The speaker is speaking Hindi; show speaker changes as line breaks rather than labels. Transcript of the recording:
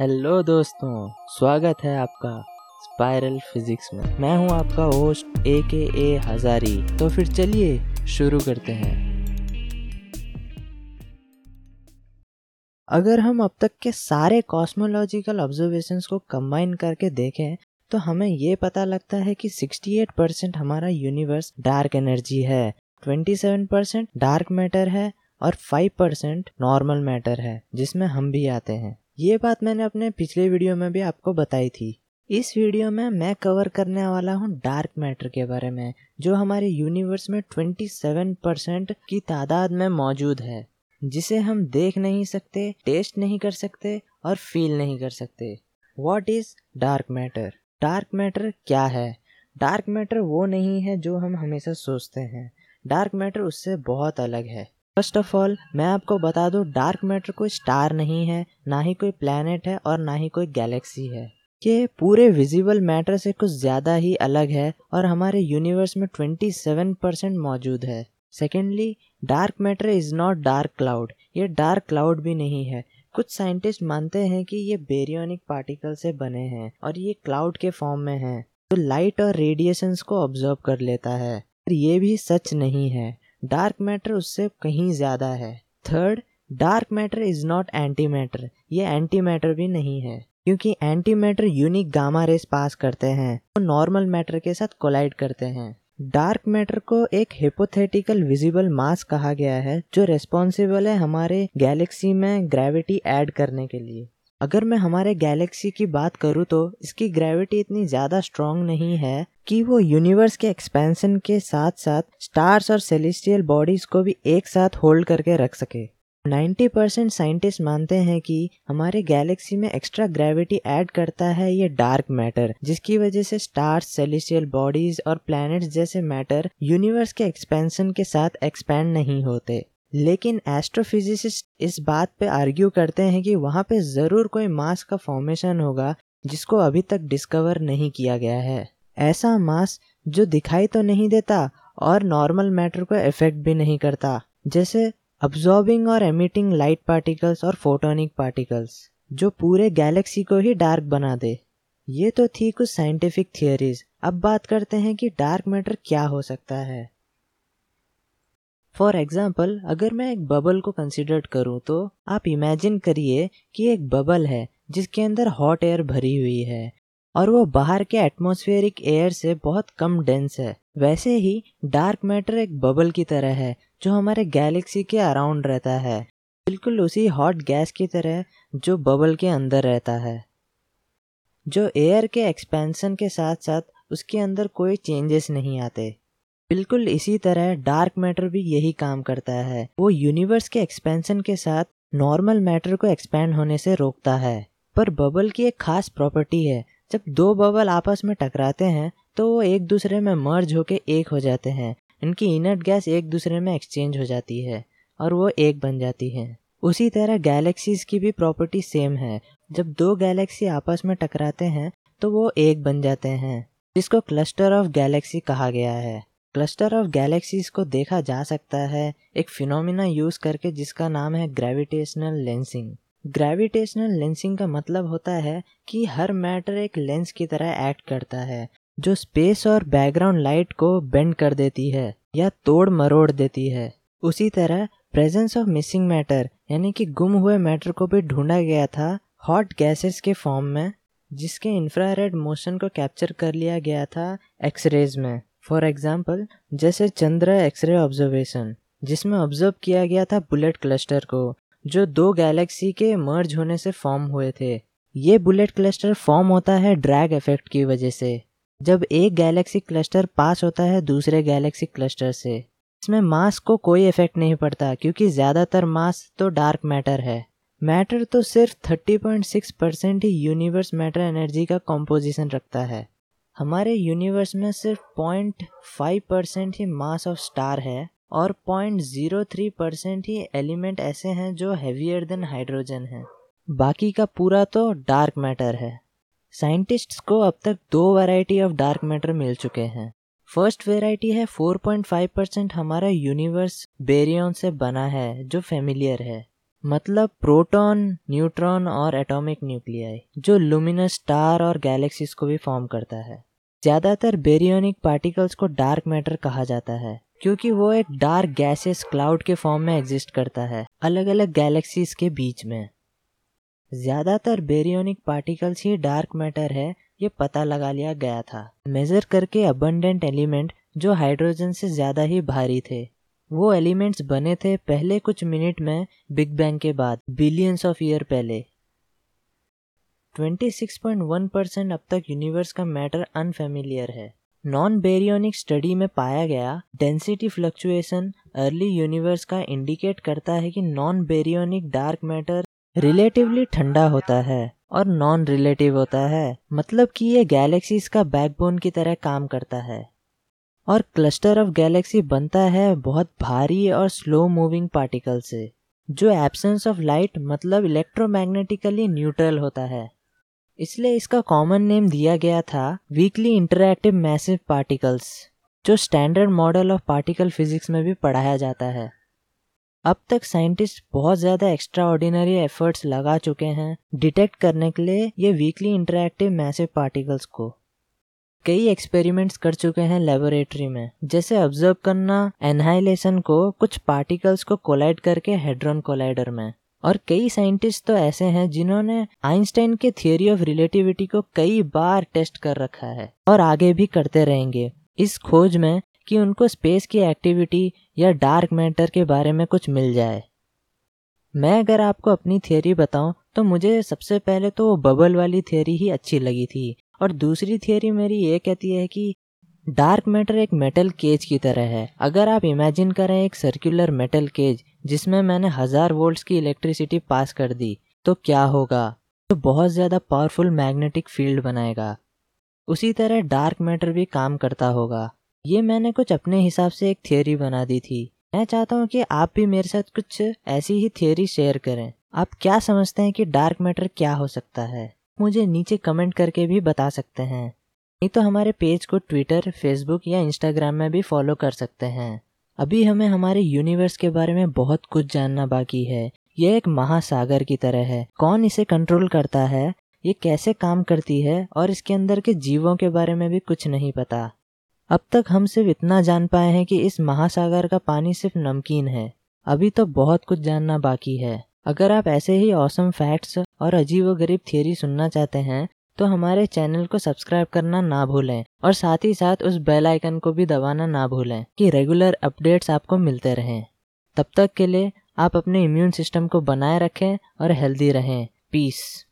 हेलो दोस्तों, स्वागत है आपका स्पाइरल फिजिक्स में। मैं हूँ आपका होस्ट ए के ए हजारी। तो फिर चलिए शुरू करते हैं। अगर हम अब तक के सारे कॉस्मोलॉजिकल ऑब्जर्वेशंस को कंबाइन करके देखें तो हमें ये पता लगता है कि 68 परसेंट हमारा यूनिवर्स डार्क एनर्जी है 27 परसेंट डार्क मैटर है और 5 परसेंट नॉर्मल मैटर है, जिसमें हम भी आते हैं। ये बात मैंने अपने पिछले वीडियो में भी आपको बताई थी। इस वीडियो में मैं कवर करने वाला हूँ डार्क मैटर के बारे में, जो हमारे यूनिवर्स में 27 परसेंट की तादाद में मौजूद है, जिसे हम देख नहीं सकते टेस्ट नहीं कर सकते और फील नहीं कर सकते। What is dark matter dark matter क्या है? डार्क मैटर वो नहीं है जो हम हमेशा सोचते हैं। डार्क मैटर उससे बहुत अलग है। फ़र्स्ट ऑफ़ ऑल मैं आपको बता दूँ डार्क मैटर कोई स्टार नहीं है, ना ही कोई प्लेनेट है और ना ही कोई गैलेक्सी है। ये पूरे विजिबल मैटर से कुछ ज़्यादा ही अलग है और हमारे यूनिवर्स में 27 परसेंट मौजूद है। Secondly dark matter is not dark cloud ये डार्क क्लाउड भी नहीं है। कुछ साइंटिस्ट मानते हैं कि ये बेरियोनिक पार्टिकल से बने हैं और ये क्लाउड के फॉर्म में हैं। जो तो लाइट और रेडिएशंस को ऑब्ज़र्व कर लेता है। ये भी सच नहीं है। डार्क मैटर उससे कहीं ज़्यादा है। Third dark matter is not anti matter ये एंटी मैटर भी नहीं है, क्योंकि anti matter unique gamma rays pass करते हैं तो नॉर्मल मैटर के साथ कोलाइड करते हैं। डार्क मैटर को एक हिपोथेटिकल विजिबल मास कहा गया है, जो रेस्पॉन्सिबल है हमारे गैलेक्सी में ग्रेविटी ऐड करने के लिए। अगर मैं हमारे गैलेक्सी की बात करूँ तो इसकी ग्रेविटी इतनी ज़्यादा स्ट्रॉन्ग नहीं है कि वो यूनिवर्स के एक्सपेंशन के साथ साथ स्टार्स और सेलेस्टियल बॉडीज को भी एक साथ होल्ड करके रख सके। 90 परसेंट साइंटिस्ट मानते हैं कि हमारे गैलेक्सी में एक्स्ट्रा ग्रेविटी ऐड करता है ये डार्क मैटर जिसकी वजह से स्टार्स सेलेस्टियल बॉडीज और प्लैनेट्स जैसे मैटर यूनिवर्स के एक्सपेंशन के साथ एक्सपैंड नहीं होते। लेकिन एस्ट्रोफिजिसिस्ट इस बात पे आर्ग्यू करते हैं कि वहाँ पे ज़रूर कोई मास का फॉर्मेशन होगा, जिसको अभी तक डिस्कवर नहीं किया गया है। ऐसा मास जो दिखाई तो नहीं देता और नॉर्मल मैटर को इफ़ेक्ट भी नहीं करता, जैसे अब्जॉर्बिंग और एमिटिंग लाइट पार्टिकल्स और फोटोनिक पार्टिकल्स जो पूरे गैलेक्सी को ही डार्क बना दे। ये तो थी कुछ साइंटिफिक थियोरीज अब बात करते हैं कि डार्क मैटर क्या हो सकता है। फॉर एग्ज़ाम्पल अगर मैं एक बबल को कंसिडर करूँ तो आप इमेजिन करिए कि एक बबल है, जिसके अंदर हॉट एयर भरी हुई है, और वो बाहर के एटमोस्फेरिक एयर से बहुत कम डेंस है। वैसे ही डार्क मैटर एक बबल की तरह है, जो हमारे गैलेक्सी के अराउंड रहता है। बिल्कुल उसी हॉट गैस की तरह जो बबल के अंदर रहता है। जो एयर के एक्सपेंशन के साथ साथ उसके अंदर कोई चेंजेस नहीं आते। बिल्कुल इसी तरह डार्क मैटर भी यही काम करता है। वो यूनिवर्स के एक्सपेंशन के साथ नॉर्मल मैटर को एक्सपेंड होने से रोकता है। पर बबल की एक खास प्रॉपर्टी है, जब दो बबल आपस में टकराते हैं तो वो एक दूसरे में मर्ज होके एक हो जाते हैं। इनकी इनर्ट गैस एक दूसरे में एक्सचेंज हो जाती है और वो एक बन जाती है। उसी तरह गैलेक्सीज की भी प्रॉपर्टी सेम है। जब दो गैलेक्सी आपस में टकराते हैं तो वो एक बन जाते हैं, जिसको क्लस्टर ऑफ़ गैलेक्सी कहा गया है। क्लस्टर ऑफ़ गैलेक्सीज को देखा जा सकता है एक फिनोमिना यूज़ करके जिसका नाम है ग्रेविटेशनल लेंसिंग। ग्रेविटेशनल लेंसिंग का मतलब होता है कि हर मैटर एक लेंस की तरह एक्ट करता है, जो स्पेस और बैकग्राउंड लाइट को बेंड कर देती है या तोड़ मरोड़ देती है। उसी तरह प्रेजेंस ऑफ़ मिसिंग मैटर, यानी कि गुम हुए मैटर को भी ढूंढा गया था हॉट गैसेस के फॉर्म में, जिसके इंफ्रारेड मोशन को कैप्चर कर लिया गया था एक्सरेज में। फॉर एग्ज़ाम्पल जैसे चंद्र एक्सरे ऑब्जर्वेशन जिसमें ऑब्ज़र्व किया गया था बुलेट क्लस्टर को, जो दो गैलेक्सी के मर्ज होने से फॉर्म हुए थे। ये बुलेट क्लस्टर फॉर्म होता है ड्रैग इफ़ेक्ट की वजह से। जब एक गैलेक्सी क्लस्टर पास होता है दूसरे गैलेक्सी क्लस्टर से। इसमें मास को कोई इफ़ेक्ट नहीं पड़ता, क्योंकि ज़्यादातर मास तो डार्क मैटर है। मैटर तो सिर्फ़ 30.6 परसेंट ही यूनिवर्स मैटर एनर्जी का कॉम्पोजिशन रखता है। हमारे यूनिवर्स में सिर्फ़ पॉइंट फाइव परसेंट ही मास ऑफ़ स्टार है और पॉइंट ज़ीरो थ्री परसेंट ही एलिमेंट ऐसे हैं जो हैवियर देन हाइड्रोजन है। बाकी का पूरा तो डार्क मैटर है। साइंटिस्ट्स को अब तक दो वैरायटी ऑफ़ डार्क मैटर मिल चुके हैं। फ़र्स्ट वेराइटी है 4.5 परसेंट हमारा यूनिवर्स बेरियन से बना है, जो फेमिलियर है। मतलब प्रोटॉन न्यूट्रॉन और एटॉमिक न्यूक्लियाई जो लुमिनस स्टार और गैलेक्सीज को भी फॉर्म करता है। ज़्यादातर बेरियोनिक पार्टिकल्स को डार्क मैटर कहा जाता है, क्योंकि वो एक डार्क गैसेस क्लाउड के फॉर्म में एग्जिस्ट करता है अलग अलग गैलेक्सीज के बीच में। ज़्यादातर बेरियोनिक पार्टिकल्स ही डार्क मैटर है, ये पता लगा लिया गया था। मेजर करके अबंडेंट एलिमेंट जो हाइड्रोजन से ज़्यादा ही भारी थे। वो एलिमेंट्स बने थे पहले कुछ मिनट में बिग बैंग के बाद बिलियंस ऑफ़ ईयर पहले। 26.1 परसेंट अब तक यूनिवर्स का मैटर अनफेमिलियर है। नॉन बेरियोनिक स्टडी में पाया गया डेंसिटी फ्लक्चुएशन अर्ली यूनिवर्स का इंडिकेट करता है कि non baryonic dark matter relatively ठंडा होता है और नॉन रिलेटिव होता है मतलब कि ये गैलेक्सीज का बैकबोन की तरह काम करता है। और क्लस्टर ऑफ़ गैलेक्सी बनता है बहुत भारी और स्लो मूविंग पार्टिकल से, जो एब्सेंस ऑफ़ लाइट मतलब इलेक्ट्रोमैग्नेटिकली न्यूट्रल होता है। इसलिए इसका कॉमन नेम दिया गया था वीकली इंटरएक्टिव मैसिव पार्टिकल्स जो standard model of particle physics में भी पढ़ाया जाता है। अब तक साइंटिस्ट बहुत ज़्यादा एक्स्ट्रा ऑर्डिनरी एफर्ट्स लगा चुके हैं डिटेक्ट करने के लिए ये वीकली इंटरएक्टिव मैसिव पार्टिकल्स को। कई एक्सपेरिमेंट्स कर चुके हैं लेबोरेटरी में, जैसे ऑब्ज़र्व करना एनहाइलेशन को कुछ पार्टिकल्स को कोलाइड करके हेड्रॉन कोलाइडर में। और कई साइंटिस्ट तो ऐसे हैं जिन्होंने आइंस्टाइन के थियोरी ऑफ़ रिलेटिविटी को कई बार टेस्ट कर रखा है और आगे भी करते रहेंगे। इस खोज में कि उनको स्पेस की एक्टिविटी या डार्क मैटर के बारे में कुछ मिल जाए। मैं अगर आपको अपनी थियोरी बताऊँ तो मुझे सबसे पहले तो वो बबल वाली थियोरी ही अच्छी लगी थी। और दूसरी थियोरी मेरी ये कहती है कि डार्क मैटर एक मेटल केज की तरह है। अगर आप इमेजिन करें एक सर्कुलर मेटल केज जिसमें मैंने हज़ार वोल्ट्स की इलेक्ट्रिसिटी पास कर दी तो क्या होगा? तो बहुत ज़्यादा पावरफुल मैग्नेटिक फ़ील्ड बनाएगा। उसी तरह डार्क मैटर भी काम करता होगा। ये मैंने कुछ अपने हिसाब से एक थियोरी बना दी थी। मैं चाहता हूँ कि आप भी मेरे साथ कुछ ऐसी ही थियोरी शेयर करें। आप क्या समझते हैं कि डार्क मैटर क्या हो सकता है? मुझे नीचे कमेंट करके भी बता सकते हैं। नहीं तो हमारे पेज को ट्विटर फेसबुक या इंस्टाग्राम में भी फॉलो कर सकते हैं। अभी हमें हमारे यूनिवर्स के बारे में बहुत कुछ जानना बाकी है। यह एक महासागर की तरह है। कौन इसे कंट्रोल करता है? ये कैसे काम करती है? और इसके अंदर के जीवों के बारे में भी कुछ नहीं पता। अब तक हम सिर्फ़ इतना जान पाए हैं कि इस महासागर का पानी सिर्फ़ नमकीन है। अभी तो बहुत कुछ जानना बाकी है। अगर आप ऐसे ही औसम फैक्ट्स और अजीब व गरीब थियरी सुनना चाहते हैं तो हमारे चैनल को सब्सक्राइब करना ना भूलें और साथ ही साथ उस बेल आइकन को भी दबाना ना भूलें कि रेगुलर अपडेट्स आपको मिलते रहें। तब तक के लिए आप अपने इम्यून सिस्टम को बनाए रखें और हेल्दी रहें। पीस।